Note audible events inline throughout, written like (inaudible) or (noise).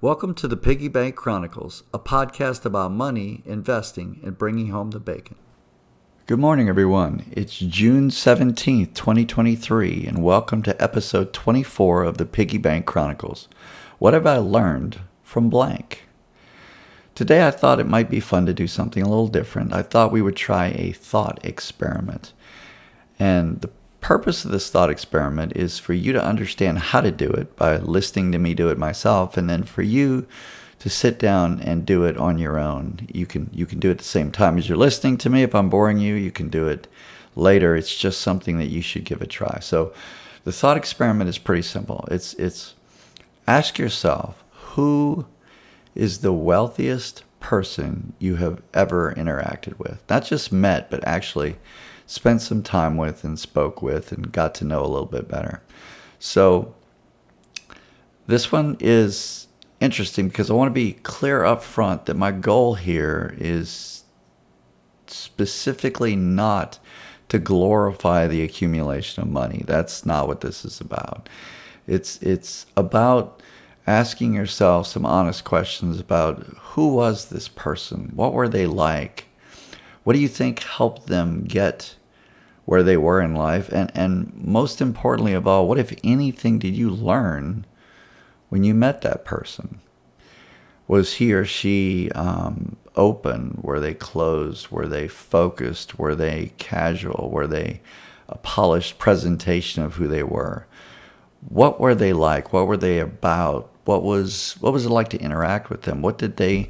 Welcome to the Piggy Bank Chronicles, a podcast about money, investing, and bringing home the bacon. Good morning, everyone. It's June 17th, 2023, and welcome to episode 24 of the Piggy Bank Chronicles. What have I learned from blank? Today, I thought it might be fun to do something a little different. I thought we would try a thought experiment. And the purpose of this thought experiment is for you to understand how to do it by listening to me do it myself and then for you to sit down and do it on your own. You can you can do it at the same time as you're listening to me if I'm boring you, you can do it later. It's just something that you should give a try. So the thought experiment is pretty simple. It's it's ask yourself who is the wealthiest person you have ever interacted with. Not just met, but actually spent some time with and spoke with and got to know a little bit better. So this one is interesting because I want to be clear up front that my goal here is specifically not to glorify the accumulation of money. That's not what this is about. It's it's about asking yourself some honest questions about who was this person? What were they like? What do you think helped them get where they were in life? And, and most importantly of all, what, if anything, did you learn when you met that person? Was he or she um, open? Were they closed? Were they focused? Were they casual? Were they a polished presentation of who they were? What were they like? What were they about? What was what was it like to interact with them? What did they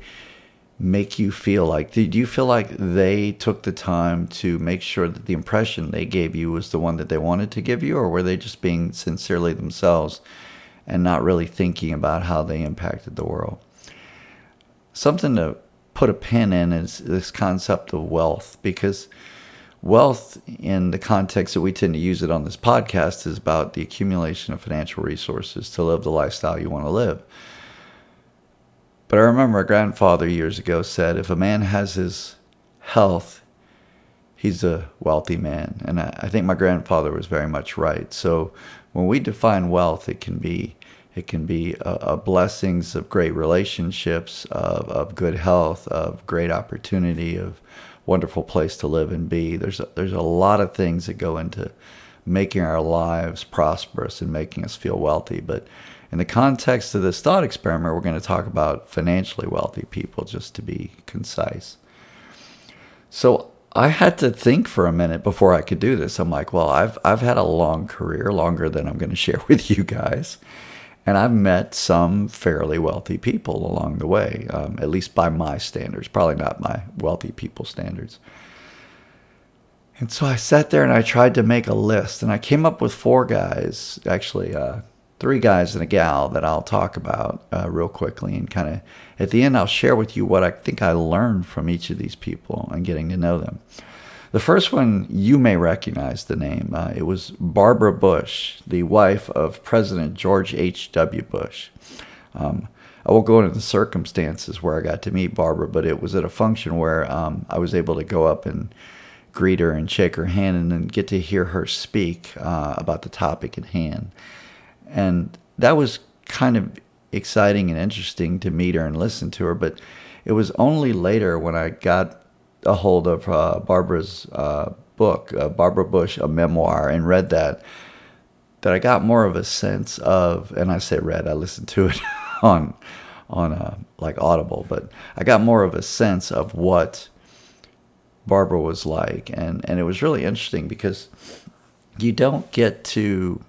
make you feel like? Did you feel like they took the time to make sure that the impression they gave you was the one that they wanted to give you, or were they just being sincerely themselves and not really thinking about how they impacted the world? Something to put a pin in is this concept of wealth, because wealth, in the context that we tend to use it on this podcast, is about the accumulation of financial resources to live the lifestyle you want to live. But I remember my grandfather years ago said, if a man has his health, he's a wealthy man. And I, I think my grandfather was very much right. So when we define wealth, it can be it can be a, a blessings of great relationships, of, of good health, of great opportunity, of wonderful place to live and be. There's a, there's a lot of things that go into making our lives prosperous and making us feel wealthy. But in the context of this thought experiment, we're going to talk about financially wealthy people, just to be concise. So I had to think for a minute before I could do this. I'm like, well, I've I've had a long career, longer than I'm going (laughs) to share with you guys, and I've met some fairly wealthy people along the way, um, at least by my standards. Probably not my wealthy people standards. And so I sat there and I tried to make a list, and I came up with four guys, actually. Uh, three guys and a gal that I'll talk about uh, real quickly. And kind of at the end, I'll share with you what I think I learned from each of these people and getting to know them. The first one, you may recognize the name. Uh, it was Barbara Bush, the wife of President George H.W. Bush. Um, I won't go into the circumstances where I got to meet Barbara, but it was at a function where um, I was able to go up and greet her and shake her hand and then get to hear her speak uh, about the topic at hand. And that was kind of exciting and interesting to meet her and listen to her. But it was only later when I got a hold of uh, Barbara's uh, book, uh, Barbara Bush, a memoir, and read that, that I got more of a sense of, and I say read, I listened to it (laughs) on, on uh, like Audible, but I got more of a sense of what Barbara was like. And, and it was really interesting because you don't get to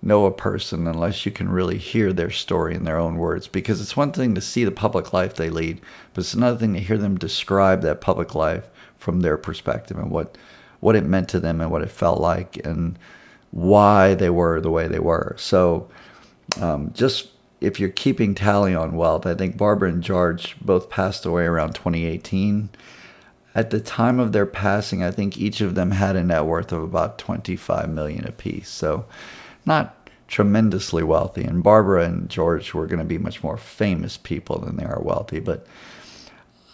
know a person unless you can really hear their story in their own words. Because it's one thing to see the public life they lead, but it's another thing to hear them describe that public life from their perspective and what what it meant to them and what it felt like and why they were the way they were. So, um, just if you're keeping tally on wealth, I think Barbara and George both passed away around 2018. At the time of their passing, I think each of them had a net worth of about 25 million apiece. So, not tremendously wealthy. And Barbara and George were going to be much more famous people than they are wealthy. But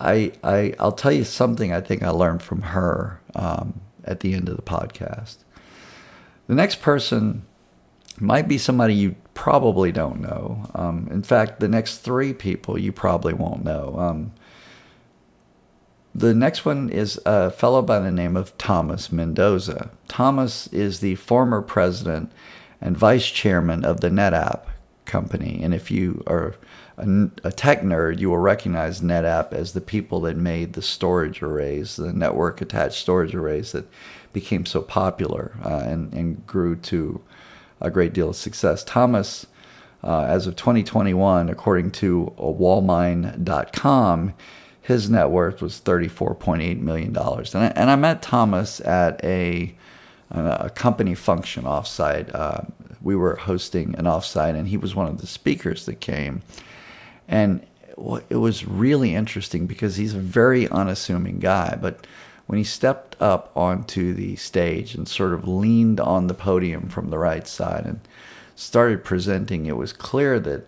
I, I, I'll tell you something I think I learned from her um, at the end of the podcast. The next person might be somebody you probably don't know. Um, in fact, the next three people you probably won't know. Um, the next one is a fellow by the name of Thomas Mendoza. Thomas is the former president and vice chairman of the NetApp company. And if you are a, a, tech nerd, you will recognize NetApp as the people that made the storage arrays, the network attached storage arrays that became so popular uh, and, and grew to a great deal of success. Thomas, uh, as of 2021, according to wallmine.com, his net worth was $34.8 million. And I, and I met Thomas at a, a company function offsite. Uh, we were hosting an offsite, and he was one of the speakers that came. And it was really interesting because he's a very unassuming guy. But when he stepped up onto the stage and sort of leaned on the podium from the right side and started presenting, it was clear that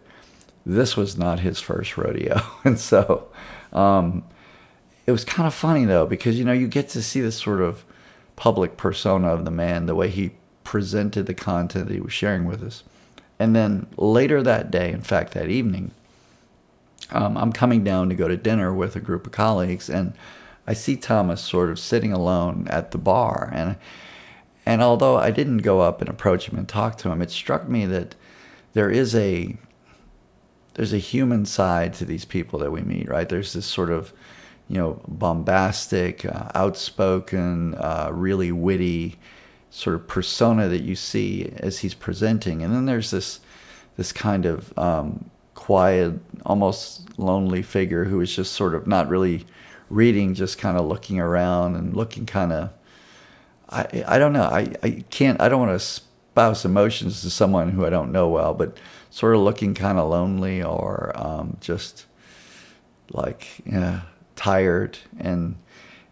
this was not his first rodeo. (laughs) And so um, it was kind of funny though because you know you get to see this sort of public persona of the man, the way he presented the content that he was sharing with us, and then later that day, in fact that evening, um, I'm coming down to go to dinner with a group of colleagues, and I see Thomas sort of sitting alone at the bar, and and although I didn't go up and approach him and talk to him, it struck me that there is a there's a human side to these people that we meet, right? There's this sort of, you know, bombastic, uh, outspoken, uh, really witty sort of persona that you see as he's presenting, and then there's this this kind of um, quiet, almost lonely figure who is just sort of not really reading, just kind of looking around and looking kind of. I I don't know. I, I can't. I don't want to espouse emotions to someone who I don't know well, but sort of looking kind of lonely or um, just like yeah, tired. And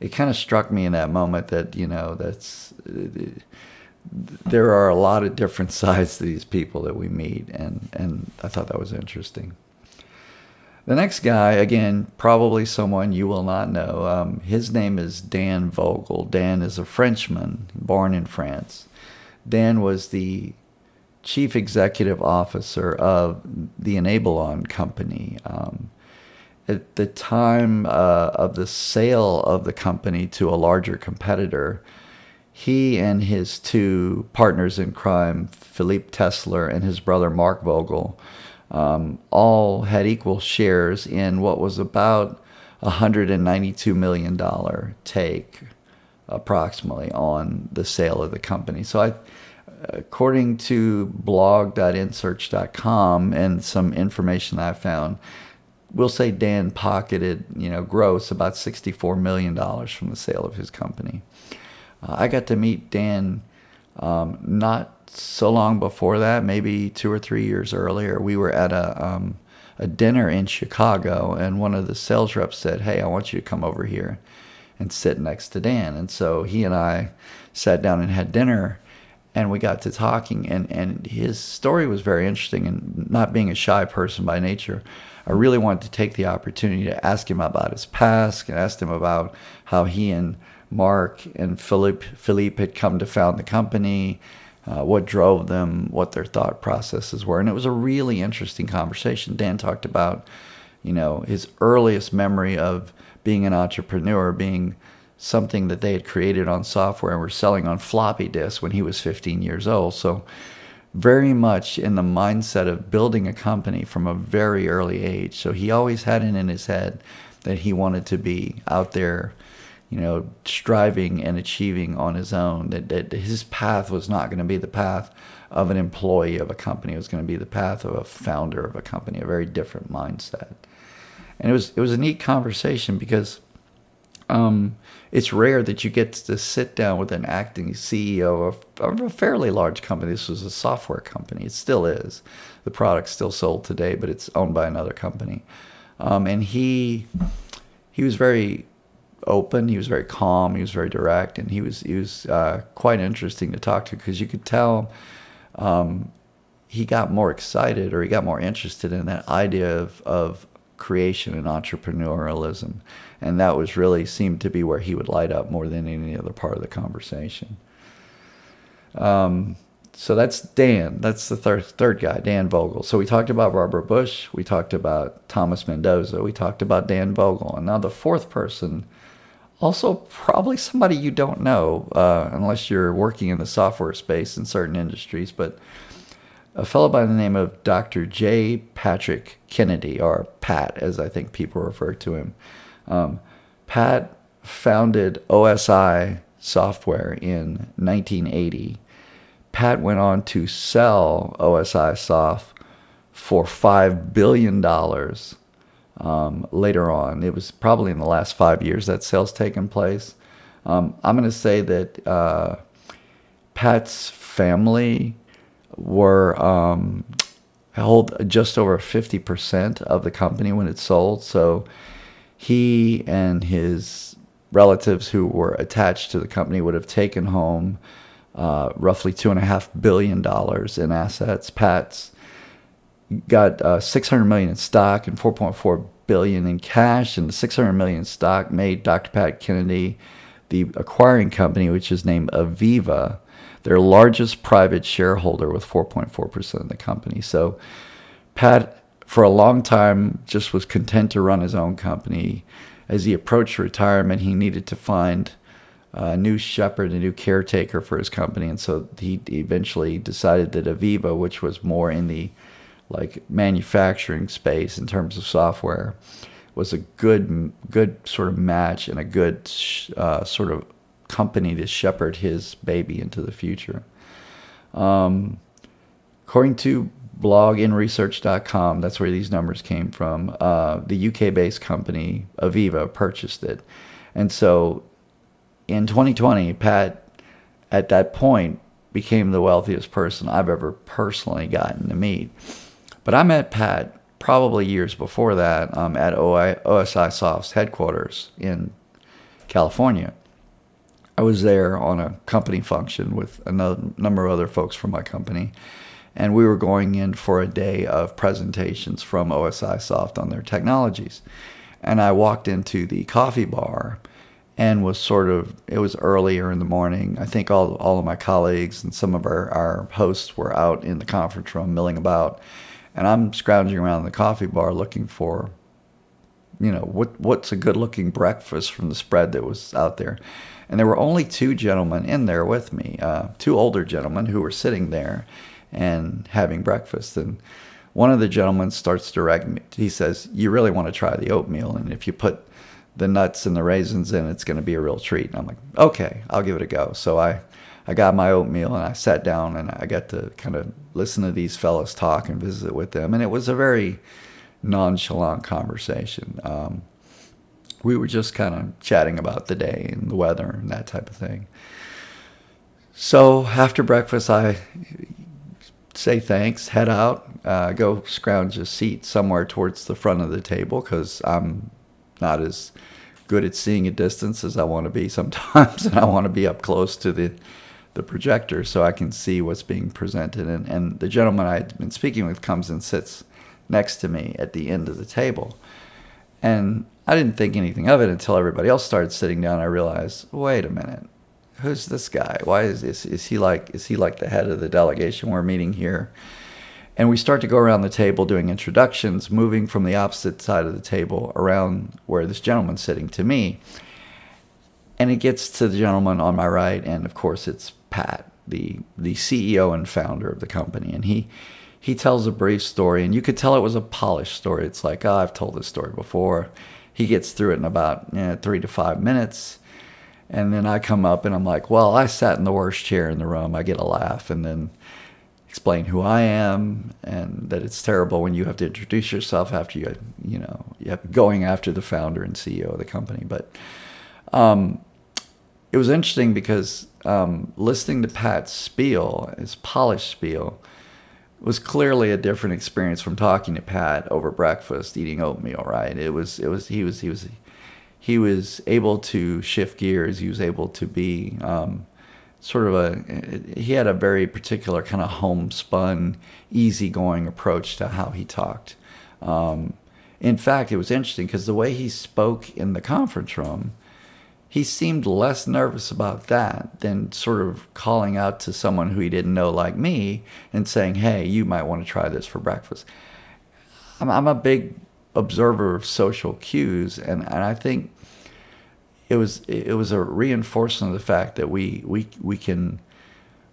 it kind of struck me in that moment that, you know, that's. there are a lot of different (laughs) sides to these people that we meet, and, and I thought that was interesting. The next guy, again, probably someone you will not know. Um, his name is Dan Vogel. Dan is a Frenchman born in France. Dan was the chief executive officer of the Enablon company. Um, at the time uh, of the sale of the company to a larger competitor, he and his two partners in crime, Philippe Tesler and his brother Mark Vogel, um, all had equal shares in what was about a $192 million take, approximately, on the sale of the company. So I according to blog.insearch.com and some information that I found, we'll say Dan pocketed, you know, gross about $64 million from the sale of his company. Uh, I got to meet Dan um, not so long before that, maybe two or three years earlier. We were at a, um, a dinner in Chicago, and one of the sales reps said, Hey, I want you to come over here and sit next to Dan. And so he and I sat down and had dinner and we got to talking and, and his story was very interesting and not being a shy person by nature i really wanted to take the opportunity to ask him about his past and asked him about how he and mark and philippe philippe had come to found the company uh, what drove them what their thought processes were and it was a really interesting conversation dan talked about you know his earliest memory of being an entrepreneur being something that they had created on software and were selling on floppy disks when he was 15 years old. So, very much in the mindset of building a company from a very early age. So, he always had it in his head that he wanted to be out there, you know, striving and achieving on his own, that, that his path was not going to be the path of an employee of a company, it was going to be the path of a founder of a company, a very different mindset. And it was it was a neat conversation because um, it's rare that you get to sit down with an acting CEO of, of, a fairly large company. This was a software company. It still is. The product's still sold today, but it's owned by another company. Um, and he he was very open. He was very calm. He was very direct, and he was he was uh, quite interesting to talk to because you could tell um, he got more excited or he got more interested in that idea of of creation and entrepreneurialism. And that was really seemed to be where he would light up more than any other part of the conversation. Um, so that's Dan. That's the third third guy, Dan Vogel. So we talked about Barbara Bush. We talked about Thomas Mendoza. We talked about Dan Vogel. And now the fourth person, also probably somebody you don't know uh, unless you're working in the software space in certain industries, but a fellow by the name of Dr. J. Patrick Kennedy, or Pat, as I think people refer to him. Um, Pat founded OSI Software in 1980 Pat went on to sell OSI Soft for $5 billion um, later on. It was probably in the last five years that sale's taken place. Um, I'm going to say that uh, Pat's family were um, held just over 50% of the company when it sold. So he and his relatives who were attached to the company would have taken home uh, roughly two and a half billion dollars in assets. Pat's got uh, 600 million in stock and 4.4 billion in cash, and the 600 million stock made Dr. Pat Kennedy the acquiring company, which is named AVEVA, their largest private shareholder with 4.4% of the company. So Pat, for a long time, just was content to run his own company. As he approached retirement, he needed to find a new shepherd, a new caretaker for his company, and so he eventually decided that AVEVA, which was more in the like manufacturing space in terms of software, was a good good sort of match and a good uh, sort of company to shepherd his baby into the future. Um, according to bloginresearch.com, that's where these numbers came from. Uh, the UK-based company AVEVA purchased it, and so in 2020, Pat, at that point, became the wealthiest person I've ever personally gotten to meet. But I met Pat probably years before that um, at OI, OSI Soft's headquarters in California. I was there on a company function with a number of other folks from my company, and we were going in for a day of presentations from OSI Soft on their technologies. And I walked into the coffee bar and was sort of it was earlier in the morning. I think all all of my colleagues and some of our, our hosts were out in the conference room milling about, and I'm scrounging around the coffee bar looking for, you know, what what's a good looking breakfast from the spread that was out there, and there were only two gentlemen in there with me, uh, two older gentlemen who were sitting there, and having breakfast and. One of the gentlemen starts directing me. He says, "You really want to try the oatmeal, and if you put the nuts and the raisins in, it's going to be a real treat. And I'm like, okay, I'll give it a go. So I, I got my oatmeal and I sat down and I got to kind of listen to these fellows talk and visit with them. And it was a very nonchalant conversation. Um, we were just kind of chatting about the day and the weather and that type of thing. So after breakfast, I say thanks, head out, uh, go scrounge a seat somewhere towards the front of the table because I'm not as good at seeing a distance as I want to be (laughs) sometimes, and I want to be up close to the the projector so I can see what's being presented. And, and the gentleman I'd been speaking with comes and sits next to me at the end of the table. And I didn't think anything of it until everybody else started sitting down. I realized, wait a minute, who's this guy? Why is this? Is he like is he like the head of the delegation we're meeting here? And we start to go around the table doing introductions, moving from the opposite side of the table around where this gentleman's sitting to me. And it gets to the gentleman on my right, and of course it's Pat, the the CEO and founder of the company. And he he tells a brief story, and you could tell it was a polished story. It's like, oh, I've told this story before. He gets through it in about you know, three to five minutes. And then I come up and I'm like, well, I sat in the worst chair in the room. I get a laugh. And then explain who I am and that it's terrible when you have to introduce yourself after you, you know, going after the founder and CEO of the company. But um, it was interesting because um, listening to Pat's spiel, his polished spiel, was clearly a different experience from talking to Pat over breakfast, eating oatmeal. Right? It was. It was. He was. He was. He was able to shift gears. He was able to be. Um, sort of a he had a very particular kind of homespun, easygoing approach to how he talked. Um, in fact, it was interesting because the way he spoke in the conference room, he seemed less nervous about that than sort of calling out to someone who he didn't know, like me, and saying, "Hey, you might want to try this for breakfast." I'm, I'm a big observer of social cues, and, and I think it was it was a reinforcement of the fact that we we we can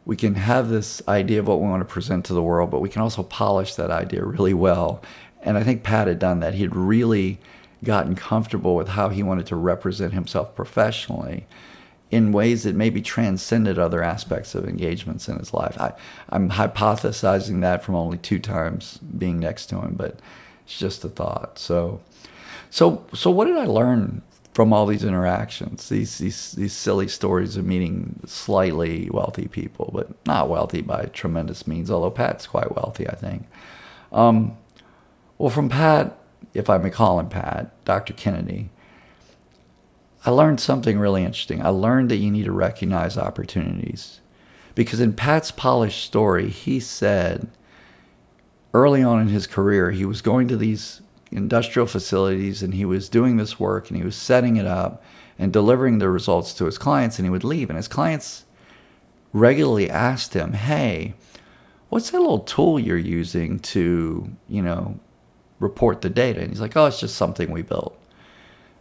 we can have this idea of what we want to present to the world, but we can also polish that idea really well. And I think Pat had done that. He'd really gotten comfortable with how he wanted to represent himself professionally in ways that maybe transcended other aspects of engagements in his life. I, I'm hypothesizing that from only two times being next to him, but it's just a thought. So, so, so what did I learn from all these interactions? These these these silly stories of meeting slightly wealthy people, but not wealthy by tremendous means. Although Pat's quite wealthy, I think. Um, well, from Pat, if I may call him Pat, Dr. Kennedy, I learned something really interesting. I learned that you need to recognize opportunities. Because in Pat's polished story, he said early on in his career, he was going to these industrial facilities and he was doing this work and he was setting it up and delivering the results to his clients and he would leave. And his clients regularly asked him, Hey, what's that little tool you're using to, you know, report the data. And he's like, oh, it's just something we built.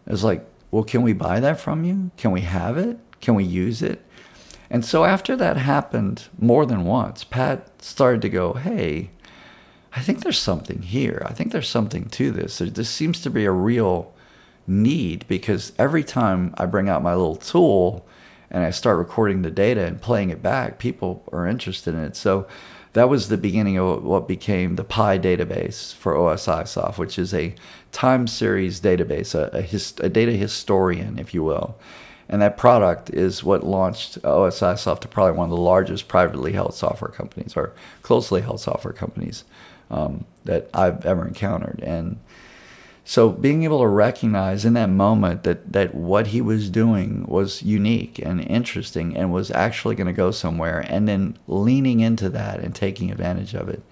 I was like, well, can we buy that from you? Can we have it? Can we use it? And so after that happened more than once, Pat started to go, hey, I think there's something here. I think there's something to this. There, this seems to be a real need because every time I bring out my little tool and I start recording the data and playing it back, people are interested in it. So that was the beginning of what became the PI database for OSIsoft, which is a time series database, a, a, a, data historian, if you will. And that product is what launched OSIsoft to probably one of the largest privately held software companies or closely held software companies um, that I've ever encountered. And so being able to recognize in that moment that that what he was doing was unique and interesting and was actually going to go somewhere and then leaning into that and taking advantage of it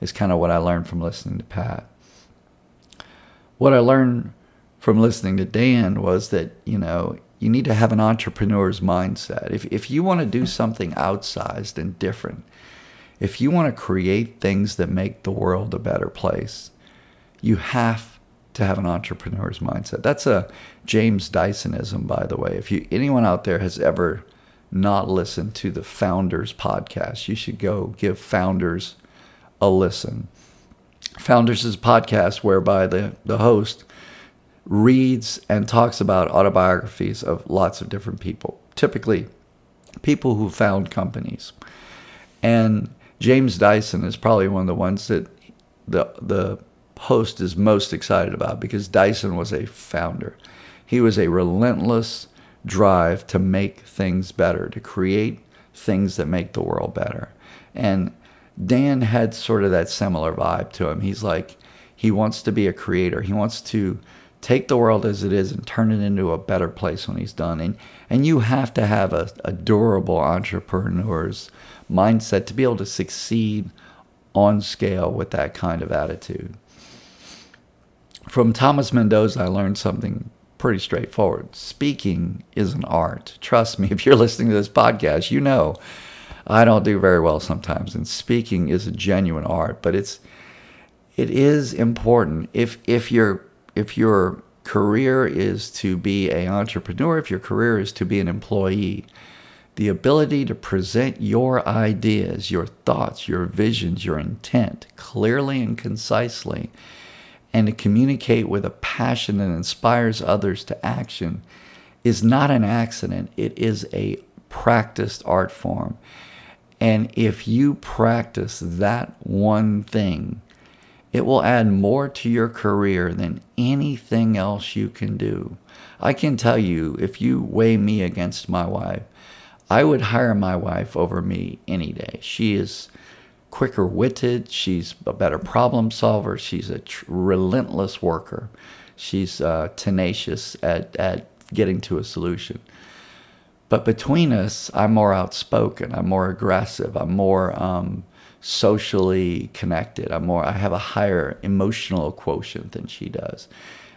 is kind of what I learned from listening to Pat. What I learned from listening to Dan was that, you know, you need to have an entrepreneur's mindset. If if you want to do something outsized and different, if you want to create things that make the world a better place, you have to have an entrepreneur's mindset. That's a James Dysonism, by the way. If you anyone out there has ever not listened to the Founders podcast, you should go give Founders a listen. Founders is a podcast whereby the, the host reads and talks about autobiographies of lots of different people, typically people who found companies. And James Dyson is probably one of the ones that the the host is most excited about because Dyson was a founder. He was a relentless drive to make things better, to create things that make the world better. And Dan had sort of that similar vibe to him. He's like, he wants to be a creator. He wants to take the world as it is and turn it into a better place when he's done. And, and you have to have a, a durable entrepreneur's mindset to be able to succeed on scale with that kind of attitude from Thomas Mendoza, I learned something pretty straightforward. Speaking is an art. Trust me, (laughs) if you're listening to this podcast, you know I don't do very well sometimes, and speaking is a genuine art. But it's it is important if if your if your career is to be an entrepreneur, if your career is to be an employee, the ability to present your ideas, your thoughts, your visions, your intent clearly and concisely and to communicate with a passion that inspires others to action is not an accident. It is a practiced art form. And if you practice that one thing, it will add more to your career than anything else you can do. I can tell you, if you weigh me against my wife, I would hire my wife over me any day. She is quicker witted. She's a better problem solver. She's a tr- relentless worker. She's uh, tenacious at, at getting to a solution. But between us, I'm more outspoken. I'm more aggressive. I'm more um, socially connected. I'm more. I have a higher emotional quotient than she does,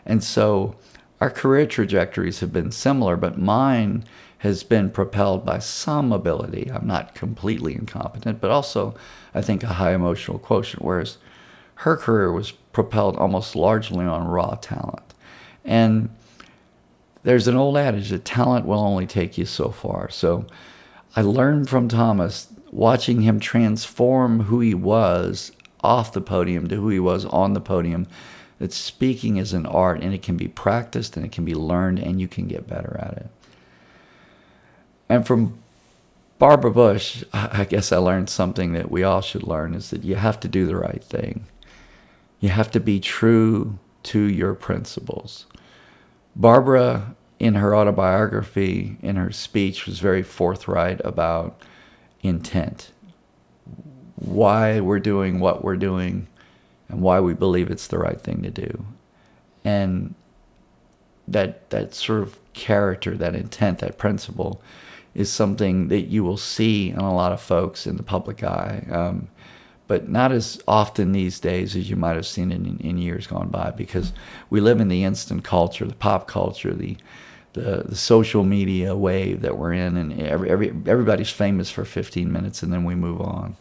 and so our career trajectories have been similar, but mine has been propelled by some ability. I'm not completely incompetent, but also I think a high emotional quotient, whereas her career was propelled almost largely on raw talent. And there's an old adage that talent will only take you so far. So I learned from Thomas watching him transform who he was off the podium to who he was on the podium that speaking is an art and it can be practiced and it can be learned and you can get better at it. And from Barbara Bush, I guess I learned something that we all should learn is that you have to do the right thing. You have to be true to your principles. Barbara, in her autobiography, in her speech, was very forthright about intent, why we're doing what we're doing, and why we believe it's the right thing to do. And that that sort of character, that intent, that principle is something that you will see in a lot of folks in the public eye, um, but not as often these days as you might have seen in, in years gone by because we live in the instant culture, the pop culture, the the, the social media wave that we're in, and every, every, everybody's famous for 15 minutes and then we move on.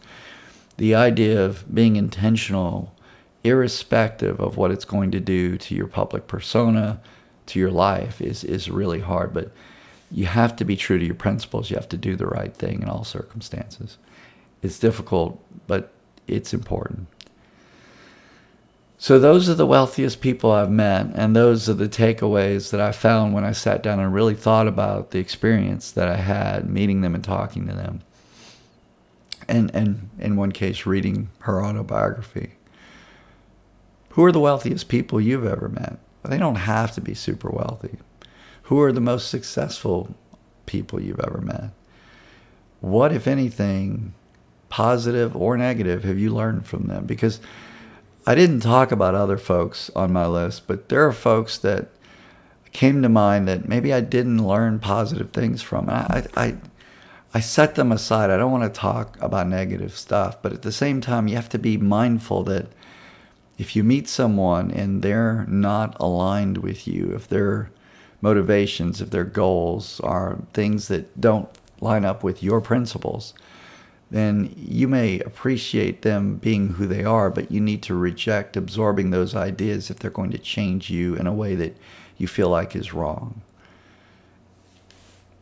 The idea of being intentional, irrespective of what it's going to do to your public persona, to your life, is, is really hard. But you have to be true to your principles. You have to do the right thing in all circumstances. It's difficult, but it's important. So, those are the wealthiest people I've met, and those are the takeaways that I found when I sat down and really thought about the experience that I had meeting them and talking to them. And, and in one case, reading her autobiography. Who are the wealthiest people you've ever met? They don't have to be super wealthy. Who are the most successful people you've ever met? What, if anything, positive or negative, have you learned from them? Because I didn't talk about other folks on my list, but there are folks that came to mind that maybe I didn't learn positive things from. I, I, I set them aside. I don't want to talk about negative stuff, but at the same time, you have to be mindful that if you meet someone and they're not aligned with you, if they're motivations, if their goals are things that don't line up with your principles, then you may appreciate them being who they are, but you need to reject absorbing those ideas if they're going to change you in a way that you feel like is wrong.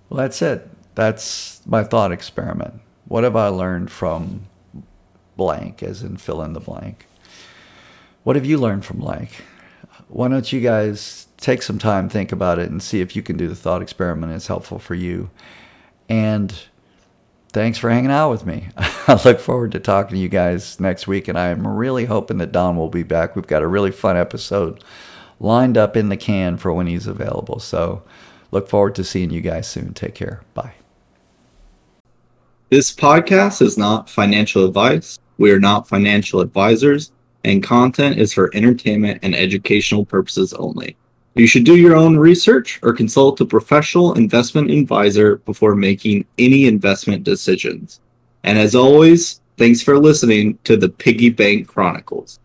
Well, that's it. That's my thought experiment. What have I learned from blank, as in fill in the blank? What have you learned from like? Why don't you guys take some time, think about it, and see if you can do the thought experiment. It's helpful for you. And thanks for hanging out with me. (laughs) I look forward to talking to you guys next week, and I am really hoping that Don will be back. We've got a really fun episode lined up in the can for when he's available. So look forward to seeing you guys soon. Take care. Bye. This podcast is not financial advice. We are not financial advisors, and content is for entertainment and educational purposes only. You should do your own research or consult a professional investment advisor before making any investment decisions. And as always, thanks for listening to the Piggy Bank Chronicles.